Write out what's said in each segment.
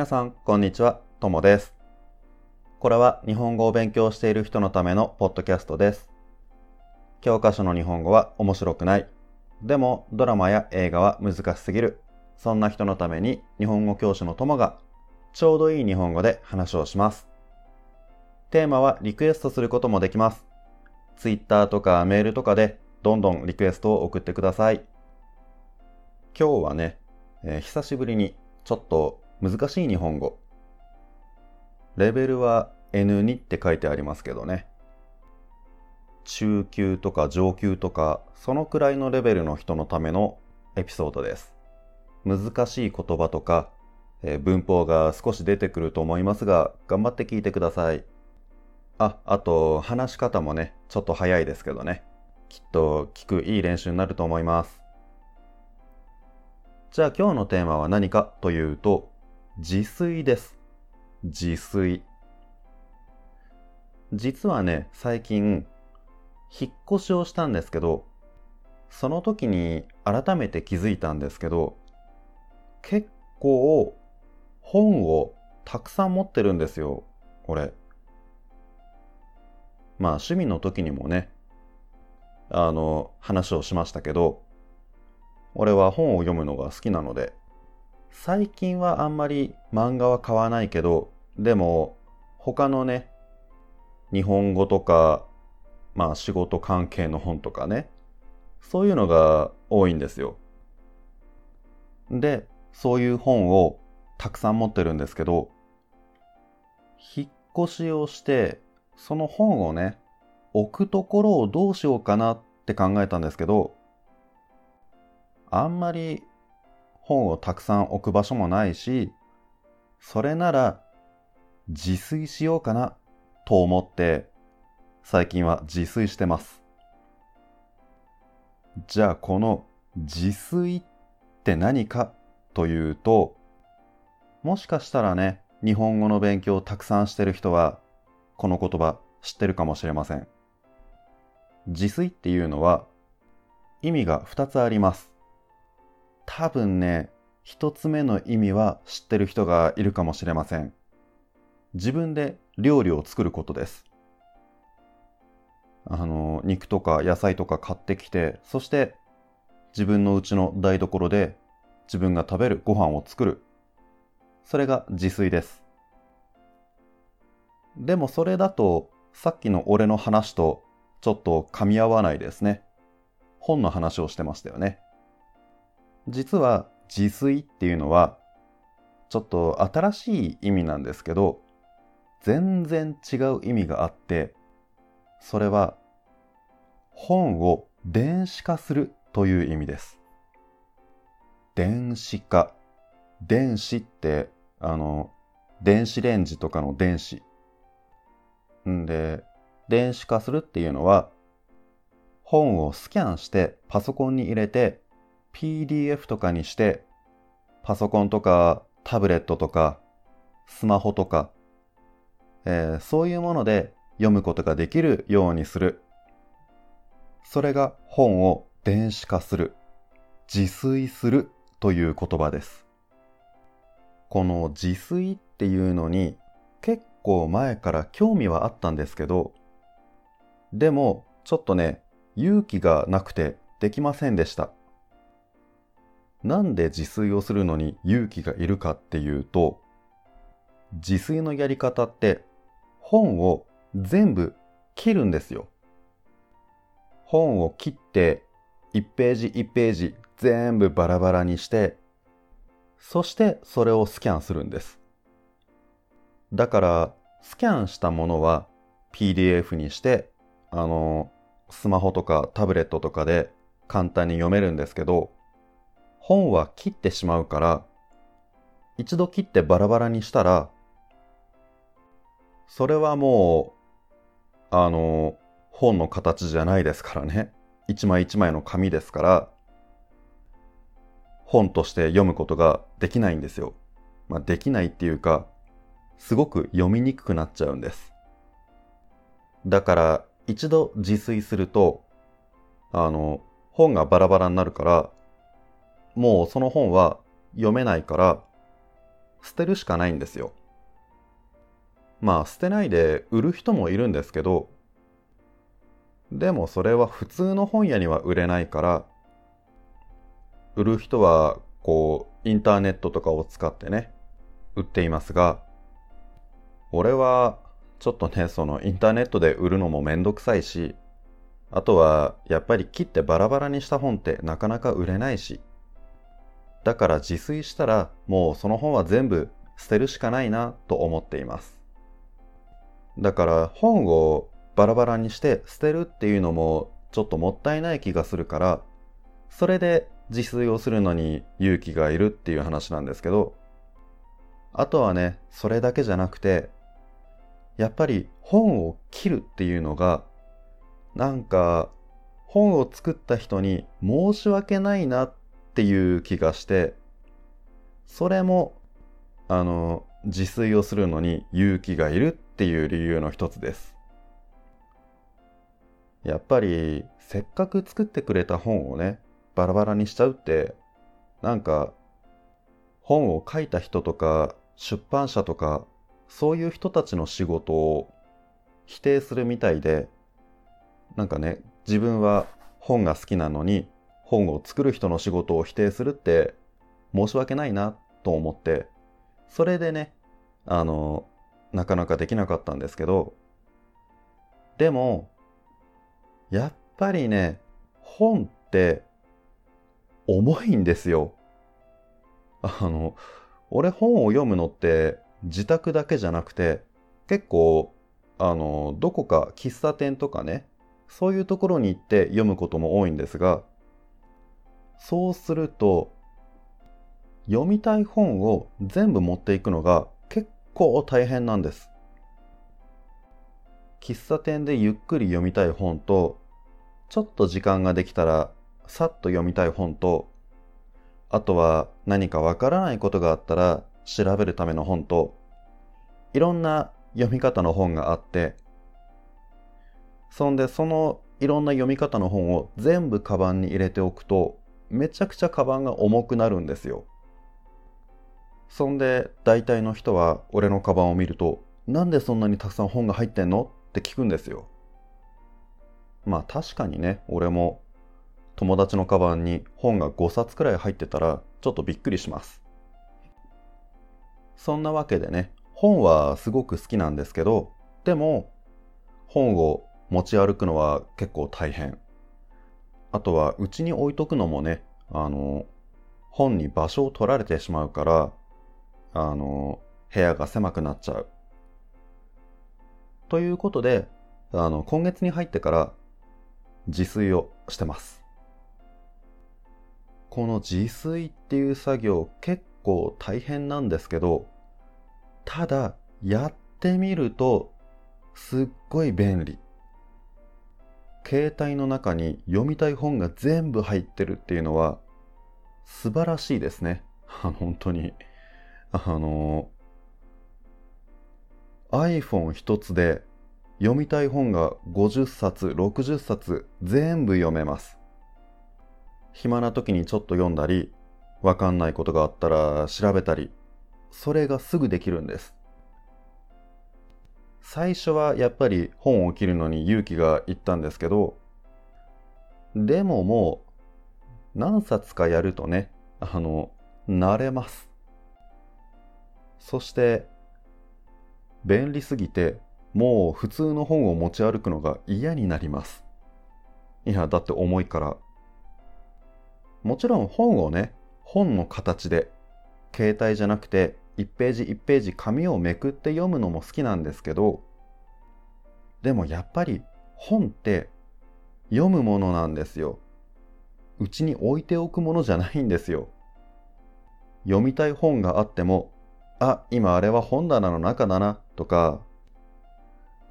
皆さん、こんにちは。ともです。これは日本語を勉強している人のためのポッドキャストです。教科書の日本語は面白くない。でも、ドラマや映画は難しすぎる。そんな人のために日本語教師のともがちょうどいい日本語で話をします。テーマはリクエストすることもできます。Twitter とかメールとかでどんどんリクエストを送ってください。今日はね、えー、久しぶりにちょっと難しい日本語。レベルは N2 って書いてありますけどね。中級とか上級とか、そのくらいのレベルの人のためのエピソードです。難しい言葉とか、えー、文法が少し出てくると思いますが、頑張って聞いてください。あ、あと、話し方もね、ちょっと早いですけどね。きっと聞くいい練習になると思います。じゃあ今日のテーマは何かというと、自炊です。自炊。実はね、最近、引っ越しをしたんですけど、その時に改めて気づいたんですけど、結構本をたくさん持ってるんですよ、これ。まあ趣味の時にもね、あの、話をしましたけど、俺は本を読むのが好きなので、最近はあんまり漫画は買わないけど、でも他のね、日本語とか、まあ仕事関係の本とかね、そういうのが多いんですよ。で、そういう本をたくさん持ってるんですけど、引っ越しをして、その本をね、置くところをどうしようかなって考えたんですけど、あんまり本をたくさん置く場所もないし、それなら自炊しようかなと思って最近は自炊してます。じゃあこの自炊って何かというと、もしかしたらね、日本語の勉強をたくさんしてる人はこの言葉知ってるかもしれません。自炊っていうのは意味が2つあります。多分ね、一つ目の意味は知ってる人がいるかもしれません。自分で料理を作ることです。あの、肉とか野菜とか買ってきて、そして自分のうちの台所で自分が食べるご飯を作る。それが自炊です。でもそれだとさっきの俺の話とちょっと噛み合わないですね。本の話をしてましたよね。実は自炊っていうのはちょっと新しい意味なんですけど全然違う意味があってそれは本を電子化するという意味です。電子化。電子ってあの電子レンジとかの電子。んで電子化するっていうのは本をスキャンしてパソコンに入れて PDF とかにして、パソコンとかタブレットとかスマホとか、えー、そういうもので読むことができるようにする。それが本を電子化する、自炊するという言葉です。この自炊っていうのに結構前から興味はあったんですけど、でもちょっとね、勇気がなくてできませんでした。なんで自炊をするのに勇気がいるかっていうと、自炊のやり方って本を全部切るんですよ。本を切って1ページ1ページ全部バラバラにして、そしてそれをスキャンするんです。だからスキャンしたものは PDF にして、あの、スマホとかタブレットとかで簡単に読めるんですけど、本は切ってしまうから、一度切ってバラバラにしたら、それはもう、あの、本の形じゃないですからね。一枚一枚の紙ですから、本として読むことができないんですよ。まあ、できないっていうか、すごく読みにくくなっちゃうんです。だから、一度自炊すると、あの、本がバラバラになるから、もうその本は読めないから、捨てるしかないんですよ。まあ捨てないで売る人もいるんですけど、でもそれは普通の本屋には売れないから、売る人はこうインターネットとかを使ってね、売っていますが、俺はちょっとね、そのインターネットで売るのもめんどくさいし、あとはやっぱり切ってバラバラにした本ってなかなか売れないし、だから自炊したらもうその本は全部捨てるしかないなと思っています。だから本をバラバラにして捨てるっていうのもちょっともったいない気がするから、それで自炊をするのに勇気がいるっていう話なんですけど、あとはね、それだけじゃなくて、やっぱり本を切るっていうのが、なんか本を作った人に申し訳ないなっていう気がして、それも、あの、自炊をするのに勇気がいるっていう理由の一つです。やっぱりせっかく作ってくれた本をね、バラバラにしちゃうって、なんか本を書いた人とか出版社とかそういう人たちの仕事を否定するみたいで、なんかね、自分は本が好きなのに本を作る人の仕事を否定するって申し訳ないなと思って、それでね、あの、なかなかできなかったんですけど、でも、やっぱりね、本って重いんですよ。あの、俺本を読むのって自宅だけじゃなくて、結構、あの、どこか喫茶店とかね、そういうところに行って読むことも多いんですが、そうすると、読みたい本を全部持っていくのが結構大変なんです。喫茶店でゆっくり読みたい本と、ちょっと時間ができたらさっと読みたい本と、あとは何かわからないことがあったら調べるための本と、いろんな読み方の本があって、そんでそのいろんな読み方の本を全部カバンに入れておくと、めちゃくちゃカバンが重くなるんですよ。そんで大体の人は俺のカバンを見るとなんでそんなにたくさん本が入ってんの？って聞くんですよ。まあ確かにね、俺も友達のカバンに本が5冊くらい入ってたらちょっとびっくりします。そんなわけでね、本はすごく好きなんですけど、でも本を持ち歩くのは結構大変。あとはうちに置いとくのもね、あの、本に場所を取られてしまうから、あの、部屋が狭くなっちゃう。ということで、あの、今月に入ってから自炊をしてます。この自炊っていう作業結構大変なんですけど、ただやってみるとすっごい便利。携帯の中に読みたい本が全部入ってるっていうのは素晴らしいですね。本当に。あの、iPhone 一つで読みたい本が50冊、60冊全部読めます。暇な時にちょっと読んだり、わかんないことがあったら調べたり、それがすぐできるんです。最初はやっぱり本を切るのに勇気がいったんですけど、でももう何冊かやるとね、あの、慣れます。そして便利すぎてもう普通の本を持ち歩くのが嫌になります。いや、だって重いから。もちろん本をね、本の形で、携帯じゃなくて1ページ1ページ紙をめくって読むのも好きなんですけど、でもやっぱり本って読むものなんですよ。うちに置いておくものじゃないんですよ。読みたい本があってもあ、今あれは本棚の中だなとか、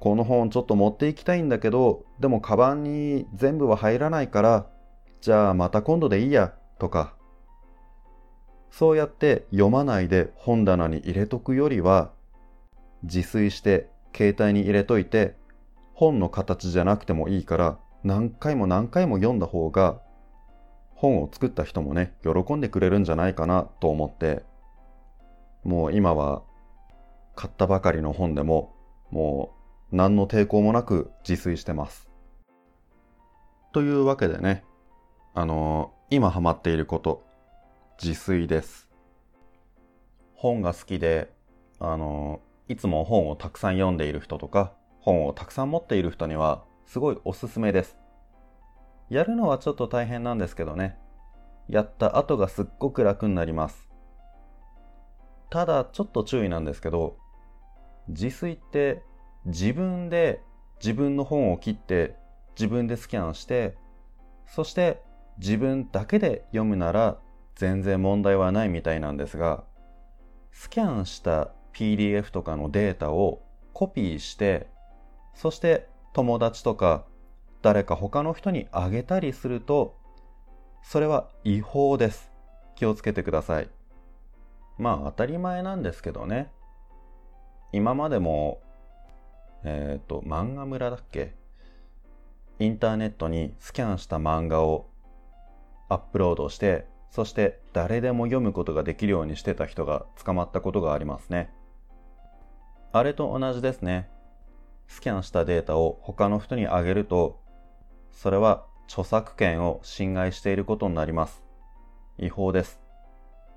この本ちょっと持っていきたいんだけど、でもカバンに全部は入らないから、じゃあまた今度でいいやとか、そうやって読まないで本棚に入れとくよりは、自炊して携帯に入れといて、本の形じゃなくてもいいから何回も何回も読んだ方が、本を作った人もね、喜んでくれるんじゃないかなと思って、もう今は買ったばかりの本でももう何の抵抗もなく自炊してます。というわけでね、あのー、今ハマっていること、自炊です。本が好きで、あの、いつも本をたくさん読んでいる人とか、本をたくさん持っている人には、すごいおすすめです。やるのはちょっと大変なんですけどね。やった後がすっごく楽になります。ただ、ちょっと注意なんですけど、自炊って自分で自分の本を切って自分でスキャンして、そして自分だけで読むなら全然問題はないみたいなんですが、スキャンした PDF とかのデータをコピーして、そして友達とか誰か他の人にあげたりすると、それは違法です。気をつけてください。まあ当たり前なんですけどね。今までも、えっ、ー、と、漫画村だっけ？インターネットにスキャンした漫画をアップロードして、そして誰でも読むことができるようにしてた人が捕まったことがありますね。あれと同じですね。スキャンしたデータを他の人にあげると、それは著作権を侵害していることになります。違法です。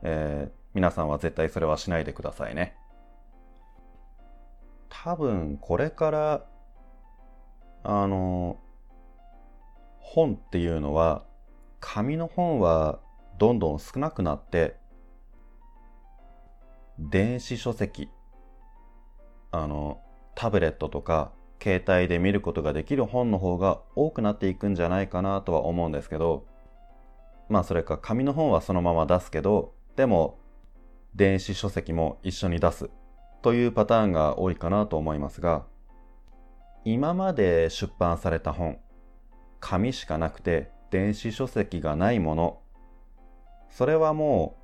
えー、皆さんは絶対それはしないでくださいね。多分これからあの本っていうのは紙の本はどんどん少なくなって電子書籍あのタブレットとか携帯で見ることができる本の方が多くなっていくんじゃないかなとは思うんですけどまあそれか紙の本はそのまま出すけどでも電子書籍も一緒に出すというパターンが多いかなと思いますが今まで出版された本紙しかなくて電子書籍がないものそれはも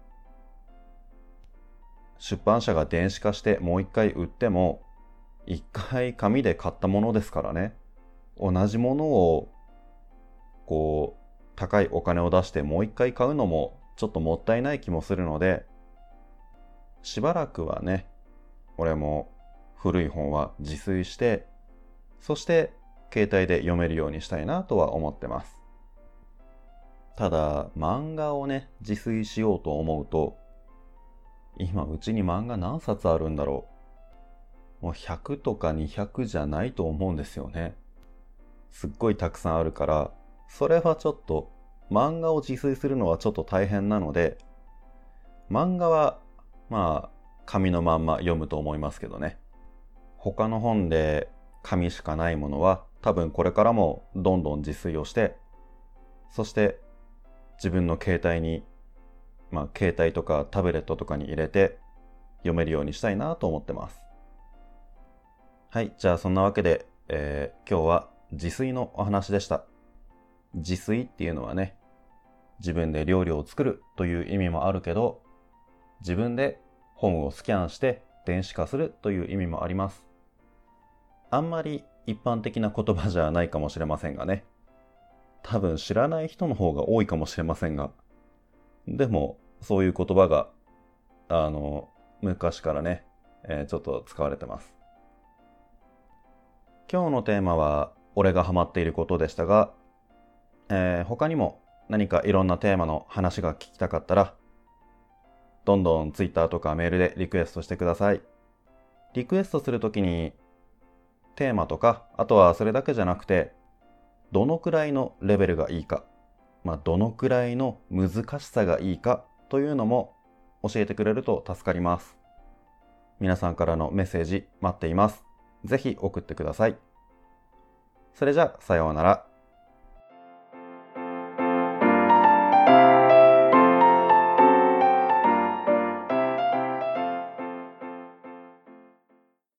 う出版社が電子化してもう一回売っても一回紙で買ったものですからね同じものをこう高いお金を出してもう一回買うのもちょっともったいない気もするのでしばらくはね俺も古い本は自炊してそして携帯で読めるようにしたいなとは思ってます。ただ、漫画をね、自炊しようと思うと、今うちに漫画何冊あるんだろう。もう100とか200じゃないと思うんですよね。すっごいたくさんあるから、それはちょっと、漫画を自炊するのはちょっと大変なので、漫画は、まあ、紙のまんま読むと思いますけどね。他の本で紙しかないものは多分これからもどんどん自炊をして、そして自分の携帯に、まあ携帯とかタブレットとかに入れて読めるようにしたいなと思ってます。はい、じゃあそんなわけで、えー、今日は自炊のお話でした。自炊っていうのはね、自分で料理を作るという意味もあるけど、自分で本をスキャンして電子化するという意味もあります。あんまり一般的な言葉じゃないかもしれませんがね。多分知らない人の方が多いかもしれませんが。でも、そういう言葉が、あの、昔からね、えー、ちょっと使われてます。今日のテーマは、俺がハマっていることでしたが、えー、他にも何かいろんなテーマの話が聞きたかったら、どんどん Twitter とかメールでリクエストしてください。リクエストするときにテーマとか、あとはそれだけじゃなくて、どのくらいのレベルがいいか、まあ、どのくらいの難しさがいいかというのも教えてくれると助かります。皆さんからのメッセージ待っています。ぜひ送ってください。それじゃあ、さようなら。